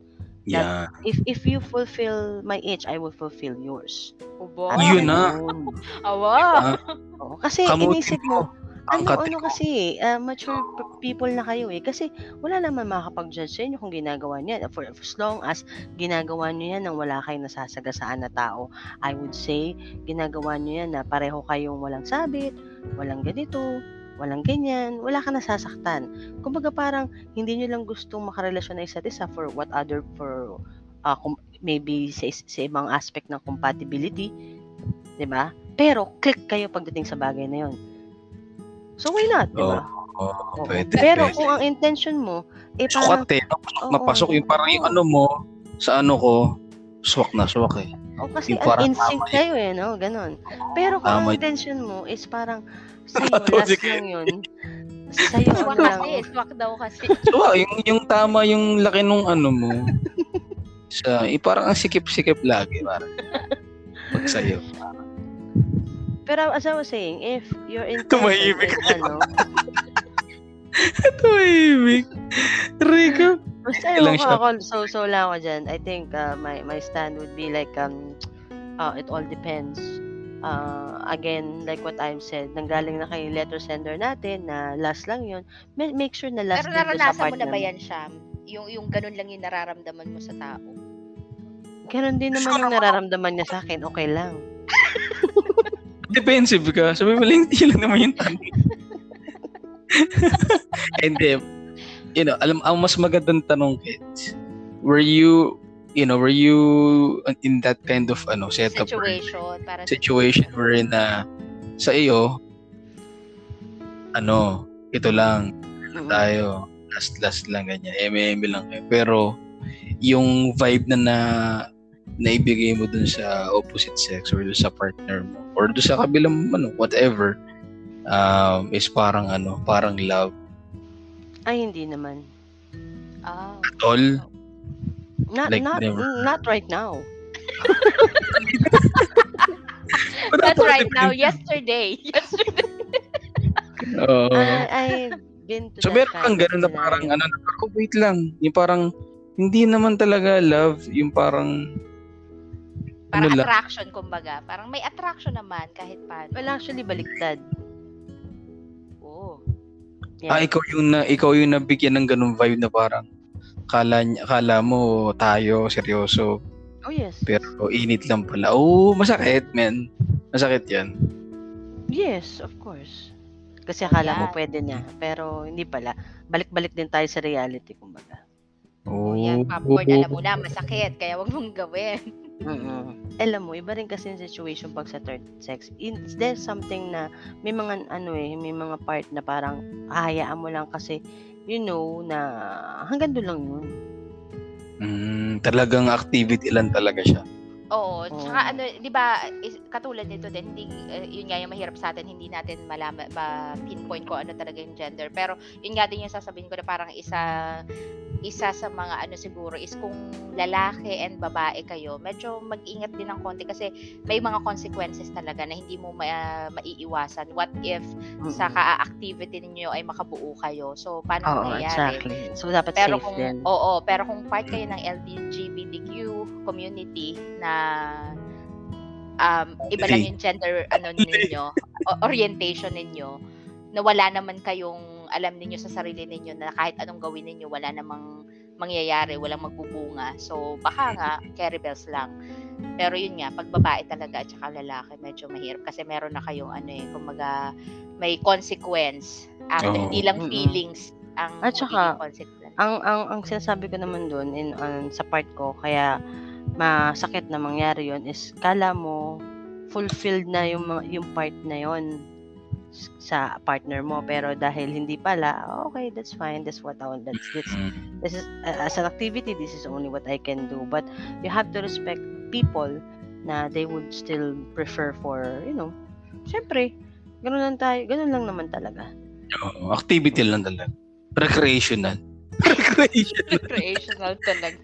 Yeah. If if you fulfill my itch, I will fulfill yours. Ubo. Parang Yun na. Awa. Ah, Oo, kasi Kamutin inisip mo. mo, Ang ano, ano kasi, ah, mature people na kayo eh. Kasi wala naman makakapag-judge sa inyo kung ginagawa niya. For, for as long as ginagawa niyo yan nang wala kayong nasasagasaan na tao, I would say, ginagawa niyo yan na pareho kayong walang sabit, walang ganito, walang ganyan, wala ka nasasaktan. Kumbaga parang hindi niyo lang gustong makarelasyon na isa't isa for what other, for kum- maybe sa, sa ibang aspect ng compatibility, 'di ba? Pero click kayo pagdating sa bagay na 'yon. So why not, 'di ba? Oo, Oo. pwede. Pero pwede. kung ang intention mo eh parang Sukat eh. Napasok, Oo. napasok. Yung parang yung ano mo, sa ano ko, swak na swak eh. oh, kasi yung ang instinct tama kayo eh, no? Ganon. Pero kung ang intention mo is parang (laughs) sa'yo, last lang yun. Sa'yo, Swak lang. kasi. Swak daw kasi. (laughs) Swak, yung, yung tama yung laki nung ano mo. (laughs) sa, eh, parang ang sikip-sikip lagi. Parang. Pag sa'yo. Pero as I was saying, if your intention Tumahimik is ano, (laughs) Tumahimik. Rico. basta siya. ako, so, so lang ako dyan. I think uh, my, my stand would be like, um, uh, it all depends. Uh, again, like what I've said, nanggaling na kay letter sender natin na last lang yun, ma- make sure na last Pero naranasan mo na ba yan, Sham? Yung, yung ganun lang yung nararamdaman mo sa tao. Ganon din naman yung nararamdaman niya sa akin, okay lang. (laughs) Defensive ka. Sabi mo lang, hindi lang naman yung tanong. Hindi. You know, alam, ang mas magandang tanong, kids, were you, you know, were you in that kind of, ano, setup Situation. Para sa situation wherein na sa iyo, ano, ito lang, Mm. tayo, last last lang ganyan, eme lang kayo. Pero, yung vibe na na naibigay mo dun sa opposite sex or dun sa partner mo or dun sa kabilang ano whatever um, is parang ano parang love Ay, hindi naman. Ah. at all Not, Like not, never. not right now. (laughs) That's right now. Yesterday. (laughs) Yesterday. Oo. I, I've been to so meron kang ganun na parang ano na, oh, wait lang yung parang hindi naman talaga love yung parang Parang lang attraction, kumbaga. Parang may attraction naman kahit paano. Well, actually, baliktad. Oo. Yeah. ah ikaw yung na ikaw yung nabigyan ng ganung vibe na parang kala kala mo tayo seryoso oh, yes. pero init lang pala oh masakit man masakit yan Yes, of course. Kasi akala mo Yan. pwede niya, pero hindi pala. Balik-balik din tayo sa reality, kumbaga. oh Yan, popcorn, alam mo na, masakit. Kaya wag mong gawin. Mm Alam mo, iba rin kasi yung situation pag sa third sex. Is there something na may mga ano eh, may mga part na parang hahayaan mo lang kasi you know na hanggang doon lang yun. mm, talagang activity lang talaga siya Oo, Oo. tsaka ano, 'di ba, is- katulad nito din, hindi eh, yun nga yung mahirap sa atin, hindi natin malaman ba pinpoint ko ano talaga yung gender. Pero yun nga din yung sasabihin ko na parang isa isa sa mga ano siguro is kung lalaki and babae kayo, medyo mag-ingat din ng konti kasi may mga consequences talaga na hindi mo ma- maiiwasan. What if sa Mm-mm. ka-activity ninyo ay makabuo kayo? So paano Oo, mangyayari? exactly. So, dapat pero safe kung din. oo, pero kung part kayo ng LGBTQ community na um, iba lang yung gender ano ninyo, orientation ninyo, na wala naman kayong alam ninyo sa sarili ninyo na kahit anong gawin ninyo, wala namang mangyayari, walang magbubunga. So, baka nga, carry bells lang. Pero yun nga, pag babae talaga at saka lalaki, medyo mahirap. Kasi meron na kayong ano eh, kumaga, may consequence. After, Oo. hindi lang feelings ang At saka, consequence. ang ang ang sinasabi ko naman doon in on, sa part ko kaya masakit na mangyari yon is kala mo fulfilled na yung yung part na yon sa partner mo pero dahil hindi pala okay that's fine that's what I want that's, that's Mm. this is uh, as an activity this is only what I can do but you have to respect people na they would still prefer for you know syempre ganun lang tayo ganun lang naman talaga Oo, activity lang talaga recreational (laughs) recreational recreational talaga.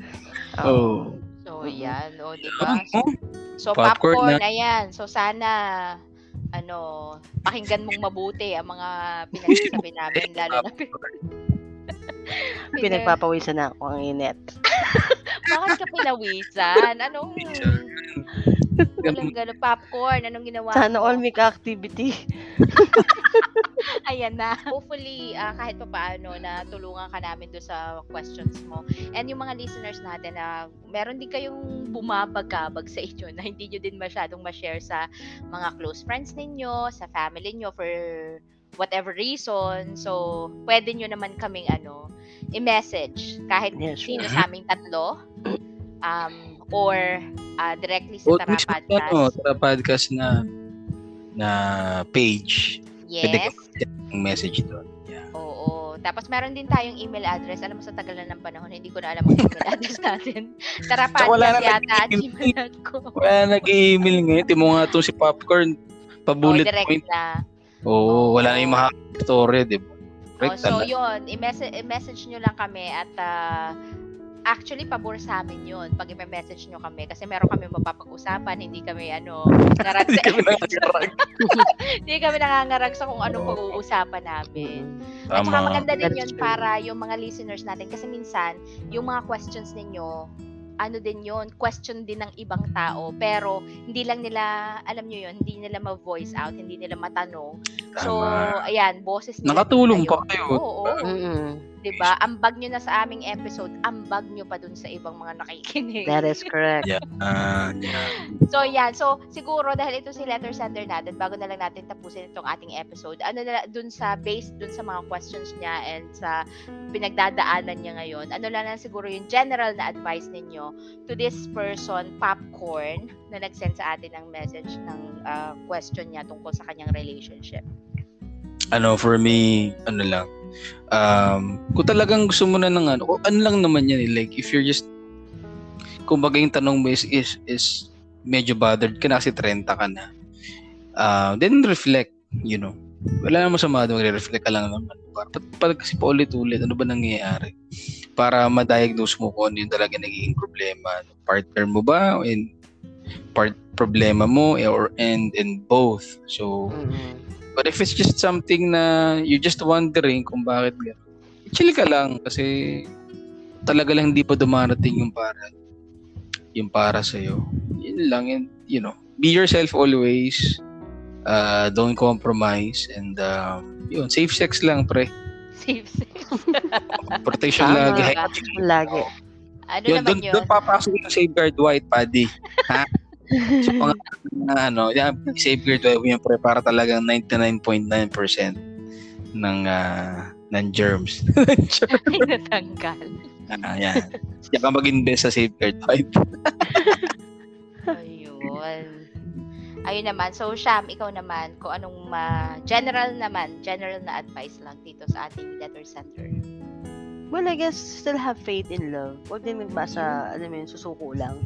oh So, yan. O, di ba? oh, So, Popcorn popcorn, na. ayan. So, sana, ano, pakinggan mong mabuti ang mga (laughs) pinagsasabi namin, lalo na (laughs) Pinagpapawisan na ako ang init. (laughs) Bakit ka pinawisan? Anong... Walang gano'n. Popcorn. Anong ginawa Sana mo? all make activity. (laughs) Ayan na. Hopefully, ah, kahit pa paano na tulungan ka namin do sa questions mo. And yung mga listeners natin na meron din kayong bumabagabag sa inyo na hindi nyo din masyadong ma-share sa mga close friends ninyo, sa family nyo for whatever reason. So, pwede nyo naman kaming ano, i-message kahit Yes, sino sure. sa aming tatlo um, or ah, directly sa O, Tara Podcast. ano, Tara Podcast na na page. Pwede Yes. ka mag message doon. Yeah. Oo. Tapos meron din tayong email address. Alam mo sa tagal na ng panahon, hindi ko na alam ang email address natin. (laughs) Tara podcast yata at gmail.com. Wala nag-email ngayon. Timo nga to si Popcorn. Oh, Pa-bullet direct point. na. Oo, wala na yung mga story, di ba? Oh, so, yun. I-message, i-message nyo lang kami at ah, actually, pabor sa amin yun pag i-message nyo kami kasi meron kami mapapag-usapan, hindi kami ano, narag (laughs) Hindi sa kami episode. nangangarag. (laughs) hindi kami nangangarag sa kung anong pag-uusapan namin. At saka Tama. maganda din yun para yung mga listeners natin kasi minsan yung mga questions ninyo ano din yun, question din ng ibang tao pero hindi lang nila alam nyo yun, hindi nila ma-voice out, hindi nila matanong. So, Tama. ayan, boses nila. Nakatulong pa kayo. kayo. Oo, Mm-mm. 'Di ba? Ambag nyo na sa aming episode, ambag nyo pa dun sa ibang mga nakikinig. That is correct. Yeah. ah, yeah. So, yan. So, siguro dahil ito si letter sender natin, bago na lang natin tapusin itong ating episode, ano na dun sa, based dun sa mga questions niya and sa pinagdadaanan niya ngayon, ano lang lang siguro yung general na advice ninyo to this person, Popcorn, na nag-send sa atin ng message ng ah, question niya tungkol sa kanyang relationship. Ano, for me, ano lang, um, kung talagang gusto mo na ng ano, kung ano lang naman yan eh, like, if you're just, kumbaga yung tanong mo is, is, is medyo bothered ka na kasi 30 ka na, uh, then reflect, you know. Wala namang sama doon, reflect ka lang naman. Para, para kasi paulit-ulit, ano ba nangyayari? Para ma-diagnose mo kung ano yung talaga nagiging problema. Partner mo ba? And part problema mo eh, or and and both. So, Mm-mm. But if it's just something na you're just wondering kung bakit gano'n, chill ka lang kasi talaga lang hindi pa dumarating yung para yung para sa Yun lang and you know, be yourself always. Uh, don't compromise and um, yun, safe sex lang pre. Safe, safe. (laughs) Protection lagi. Lagi. Ano Yun, naman doon, yun? doon papasok yung safeguard white paddy. Ha? So, (laughs) pang, na, ano, yan, safeguard white yun pre para talagang 99.9% ng ah, ng germs. (laughs) Ay, natanggal. Ah, yan. Diyan ka mag-invest sa safeguard white. Ayun. Ayun naman. So, Sham, ikaw naman, kung anong ma- general naman, general na advice lang dito sa ating letter center. Well, I guess still have faith in love. Huwag din magbasa, alam mo yun, susuko lang.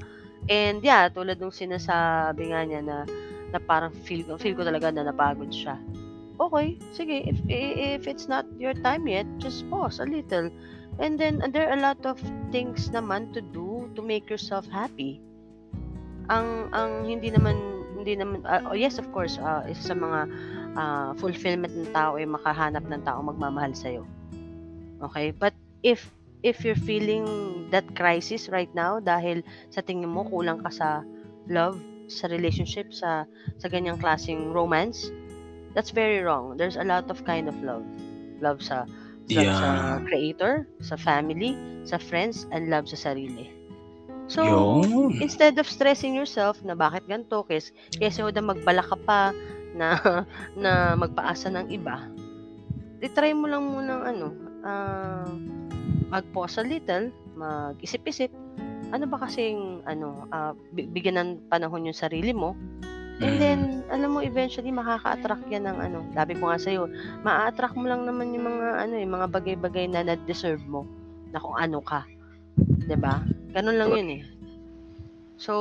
And yeah, tulad nung sinasabi nga niya na, na parang feel, ko- feel ko talaga na napagod siya. Okay, sige, if, if it's not your time yet, just pause a little. And then, and there are a lot of things naman to do to make yourself happy. Ang, ang hindi naman, hindi naman, ah, oh yes, of course, ah, isa sa mga ah, fulfillment ng tao ay makahanap ng tao magmamahal sa'yo. Okay? But if if you're feeling that crisis right now dahil sa tingin mo kulang ka sa love, sa relationship, sa sa ganyang klaseng romance, that's very wrong. There's a lot of kind of love. Love sa love sa Yeah. creator, sa family, sa friends, and love sa sarili. So, Yun. instead of stressing yourself na bakit ganito, kes, kesa huwag na magbala ka pa na, (laughs) na magpaasa ng iba, itry mo lang muna ano, ah, mag-pause a little, mag-isip-isip, ano ba kasing, ano, bi- bigyan ng panahon yung sarili mo, and Mm. then, alam mo, eventually, makaka-attract yan ng ano, sabi ko nga sa'yo, ma-attract mo lang naman yung mga, ano eh, mga bagay-bagay na na-deserve mo, na kung ano ka. 'Di ba? Ganun lang yun eh. So,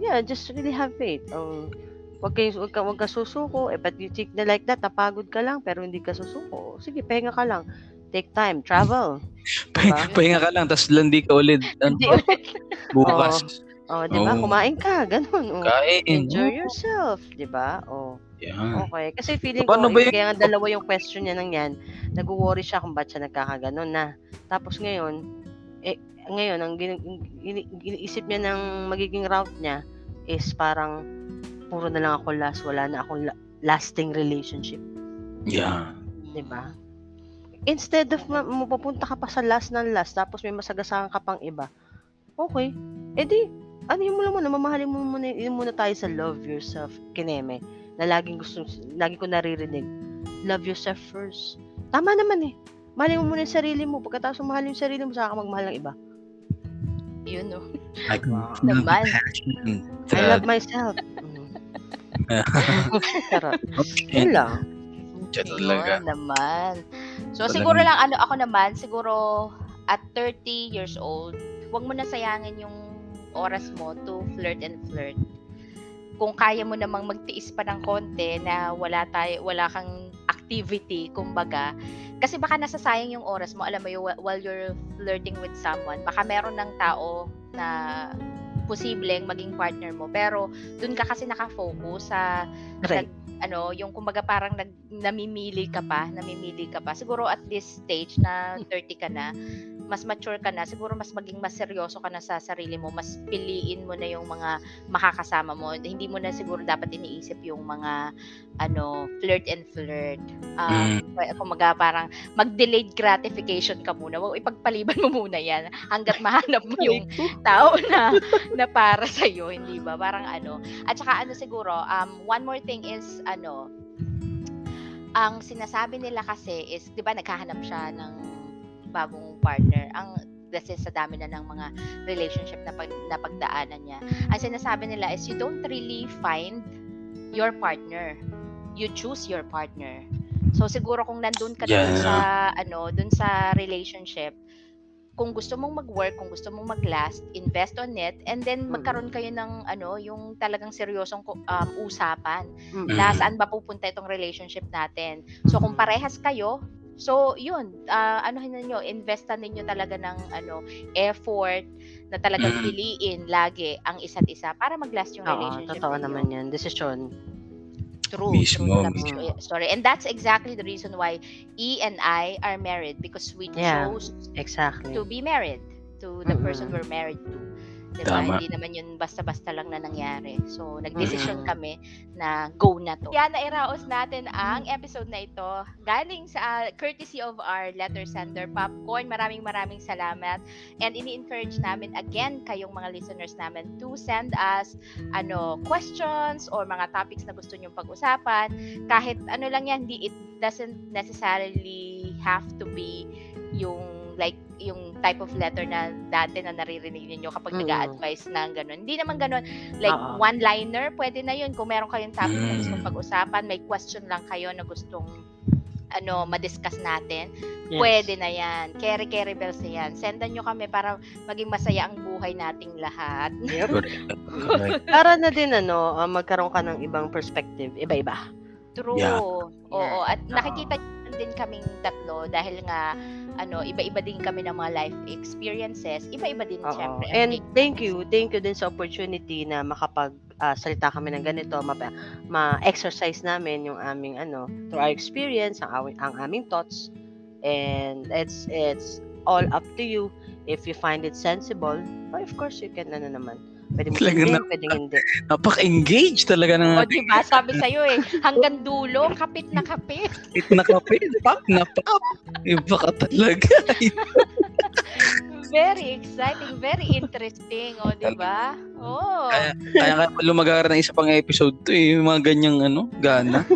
yeah, just really have faith. Oh, wag kayo wag ka, wag ka susuko. Eh, but you think na like that, napagod ka lang, pero hindi ka susuko. Sige, pahinga ka lang. Take time, travel. (laughs) Pah- Pahinga ka lang, tapos landi ka ulit. (laughs) Ano, bukas. (laughs) Oh, 'di ba? Oo. Kumain ka, ganun. Oh. Kain. Enjoy yourself, 'di ba? Oh. Yan. Okay. Kasi feeling Paano ko, ba yun? kaya nga dalawa yung question niya nang yan, nag-worry siya kung ba't siya nagkakaganon na. Tapos ngayon, eh, ngayon, ang gini- gini- iniisip niya ng magiging route niya is parang puro na lang ako last, wala na akong la- lasting relationship. Yan. 'di ba? Instead of ma- mapupunta ka pa sa last ng last tapos may masagasakan ka pang iba. Okay. edi ano yung muna muna, mamahalin mo muna, yun muna tayo sa love yourself, kineme, na laging gusto, lagi ko naririnig. Love yourself first. Tama naman eh. Mahalin mo muna yung sarili mo. Pagkatapos mo mahalin yung sarili mo, saka ka magmahal ng iba. Yun, no? Like, Naman. I love myself. Mm. (laughs) Charot. Yun lang. Yun naman. So, Talagang- siguro lang, ano, ako naman, siguro, at 30 years old, huwag mo na sayangin yung oras mo to flirt and flirt. Kung kaya mo namang magtiis pa ng konti na wala tayo, wala kang activity, kumbaga, kasi baka nasasayang yung oras mo, alam mo yung while you're flirting with someone, baka meron ng tao na posibleng maging partner mo, pero dun ka kasi nakafocus sa Right. ano, yung kumbaga parang nag, namimili ka pa, namimili ka pa. Siguro at this stage na 30 ka na, mas mature ka na, siguro mas maging mas seryoso ka na sa sarili mo, mas piliin mo na yung mga makakasama mo. Hindi mo na siguro dapat iniisip yung mga ano, flirt and flirt. Um, Kumaga parang mag-delayed gratification ka muna. Huwag ipagpaliban mo muna yan hanggat mahanap mo yung tao na na para sa iyo, hindi ba? Parang ano. At saka ano siguro, um one more thing is ano ang sinasabi nila kasi is 'di ba naghahanap siya ng bagong partner. Ang kasi sa dami na ng mga relationship na, pag, na pagdaanan niya. Ang sinasabi nila is you don't really find your partner. You choose your partner. So siguro kung nandun ka dun Yeah. sa ano, dun sa relationship, kung gusto mong mag-work, kung gusto mong mag-last, invest on it and then Mm. magkaroon kayo ng ano, yung talagang seryosong um, usapan Mm. na Mm. saan ba pupunta itong relationship natin. So kung parehas kayo, so yun, ah, anuhin ninyo, investan ninyo talaga ng ano, effort na talagang Mm. piliin lagi ang isa't isa para mag-last yung Oo, relationship totoo ninyo. naman yan. Desisyon. True, Mismo, true. Mismo. story. And that's exactly the reason why E and I are married because we Yeah. chose Exactly. to be married to the person Mm-mm. we're married to. Diba? Tama. Hindi naman yun basta-basta lang na nangyari. So, nagdesisyon Mm-mm. kami na go na to. Kaya nairaos natin ang episode na ito galing sa uh, courtesy of our letter sender, Popcorn. Maraming maraming salamat. And ini-encourage namin again kayong mga listeners namin to send us ano questions or mga topics na gusto nyong pag-usapan. Kahit ano lang yan, di, it doesn't necessarily have to be yung like yung type of letter na dati na naririnig niyo kapag Mm. nag-a-advise na gano'n. Hindi naman gano'n. Like Oo. one-liner, pwede na 'yun kung meron kayong topic na gustong Mm. pag-usapan, may question lang kayo na gustong ano, ma-discuss natin. Yes. Pwede na 'yan. Carry carry bells na 'yan. Sendan nyo kami para maging masaya ang buhay nating lahat. Correct. (laughs) Para na din ano, ah, magkaroon ka ng ibang perspective, iba-iba. True. Yeah. Oo, at Oo. nakikita din kaming tatlo dahil nga ano, iba-iba din kami ng mga life experiences. Iba-iba din Oo. syempre. And thank you, thank you din sa opportunity na makapag ah, salita kami ng ganito, ma-exercise namin yung aming ano, through our experience, ang, ang aming thoughts. And it's it's all up to you if you find it sensible. But of course, you can ano naman. Pwede mo Talaga sundin, na- pwede hindi. (laughs) Napaka-engage talaga ng O, di ba? Sabi sa'yo eh, hanggang dulo, kapit na kapit. ating na kape. Pop na pop. Iba ka talaga. Very exciting, very interesting, o, di ba? Oh. Kaya, kaya nga lumagara ng isa pang episode to eh. Yung mga ganyang ano, gana.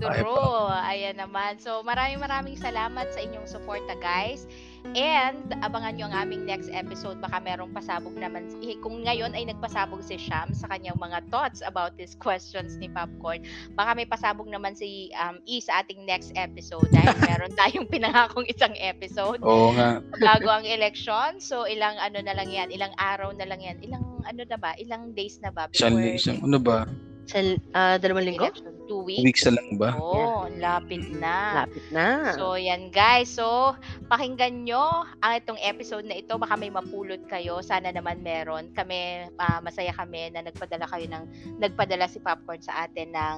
True. Ayan naman. So, maraming maraming salamat sa inyong suporta, guys. And, abangan nyo ang aming next episode. Baka merong pasabog naman. eh, Kung ngayon ay nagpasabog si Sham sa kanyang mga thoughts about these questions ni Popcorn, baka may pasabog naman si um, E sa ating next episode dahil (laughs) meron tayong pinangakong isang episode Oo nga. (laughs) bago ang election. So, ilang ano na lang yan, ilang araw na lang yan, ilang ano na ba, ilang days na ba Isang, before isang, ano ba? Sa ah, dalawang linggo? election. Two weeks. Weeks na lang ba? Oo, lapit na. Lapit na. So, yan guys. So, pakinggan nyo ang itong episode na ito. Baka may mapulot kayo. Sana naman meron. Kami, ah, masaya kami na nagpadala kayo ng, nagpadala si Popcorn sa atin ng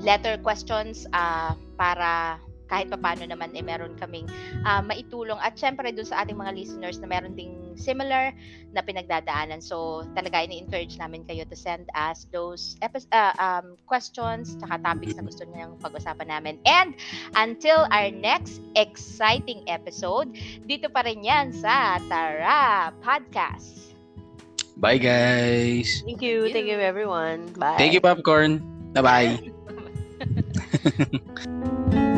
letter questions ah, para kahit papaano naman eh meron kaming ah, maitulong at syempre dun sa ating mga listeners na meron ding similar na pinagdadaanan. So talaga ini-encourage namin kayo to send us those epi- ah, um, questions tsaka topics na gusto niyang pag-usapan namin. And until our next exciting episode, dito pa rin yan sa Tara Podcast. Bye guys. Thank you. Thank you everyone. Bye. Thank you popcorn. Bye bye. (laughs)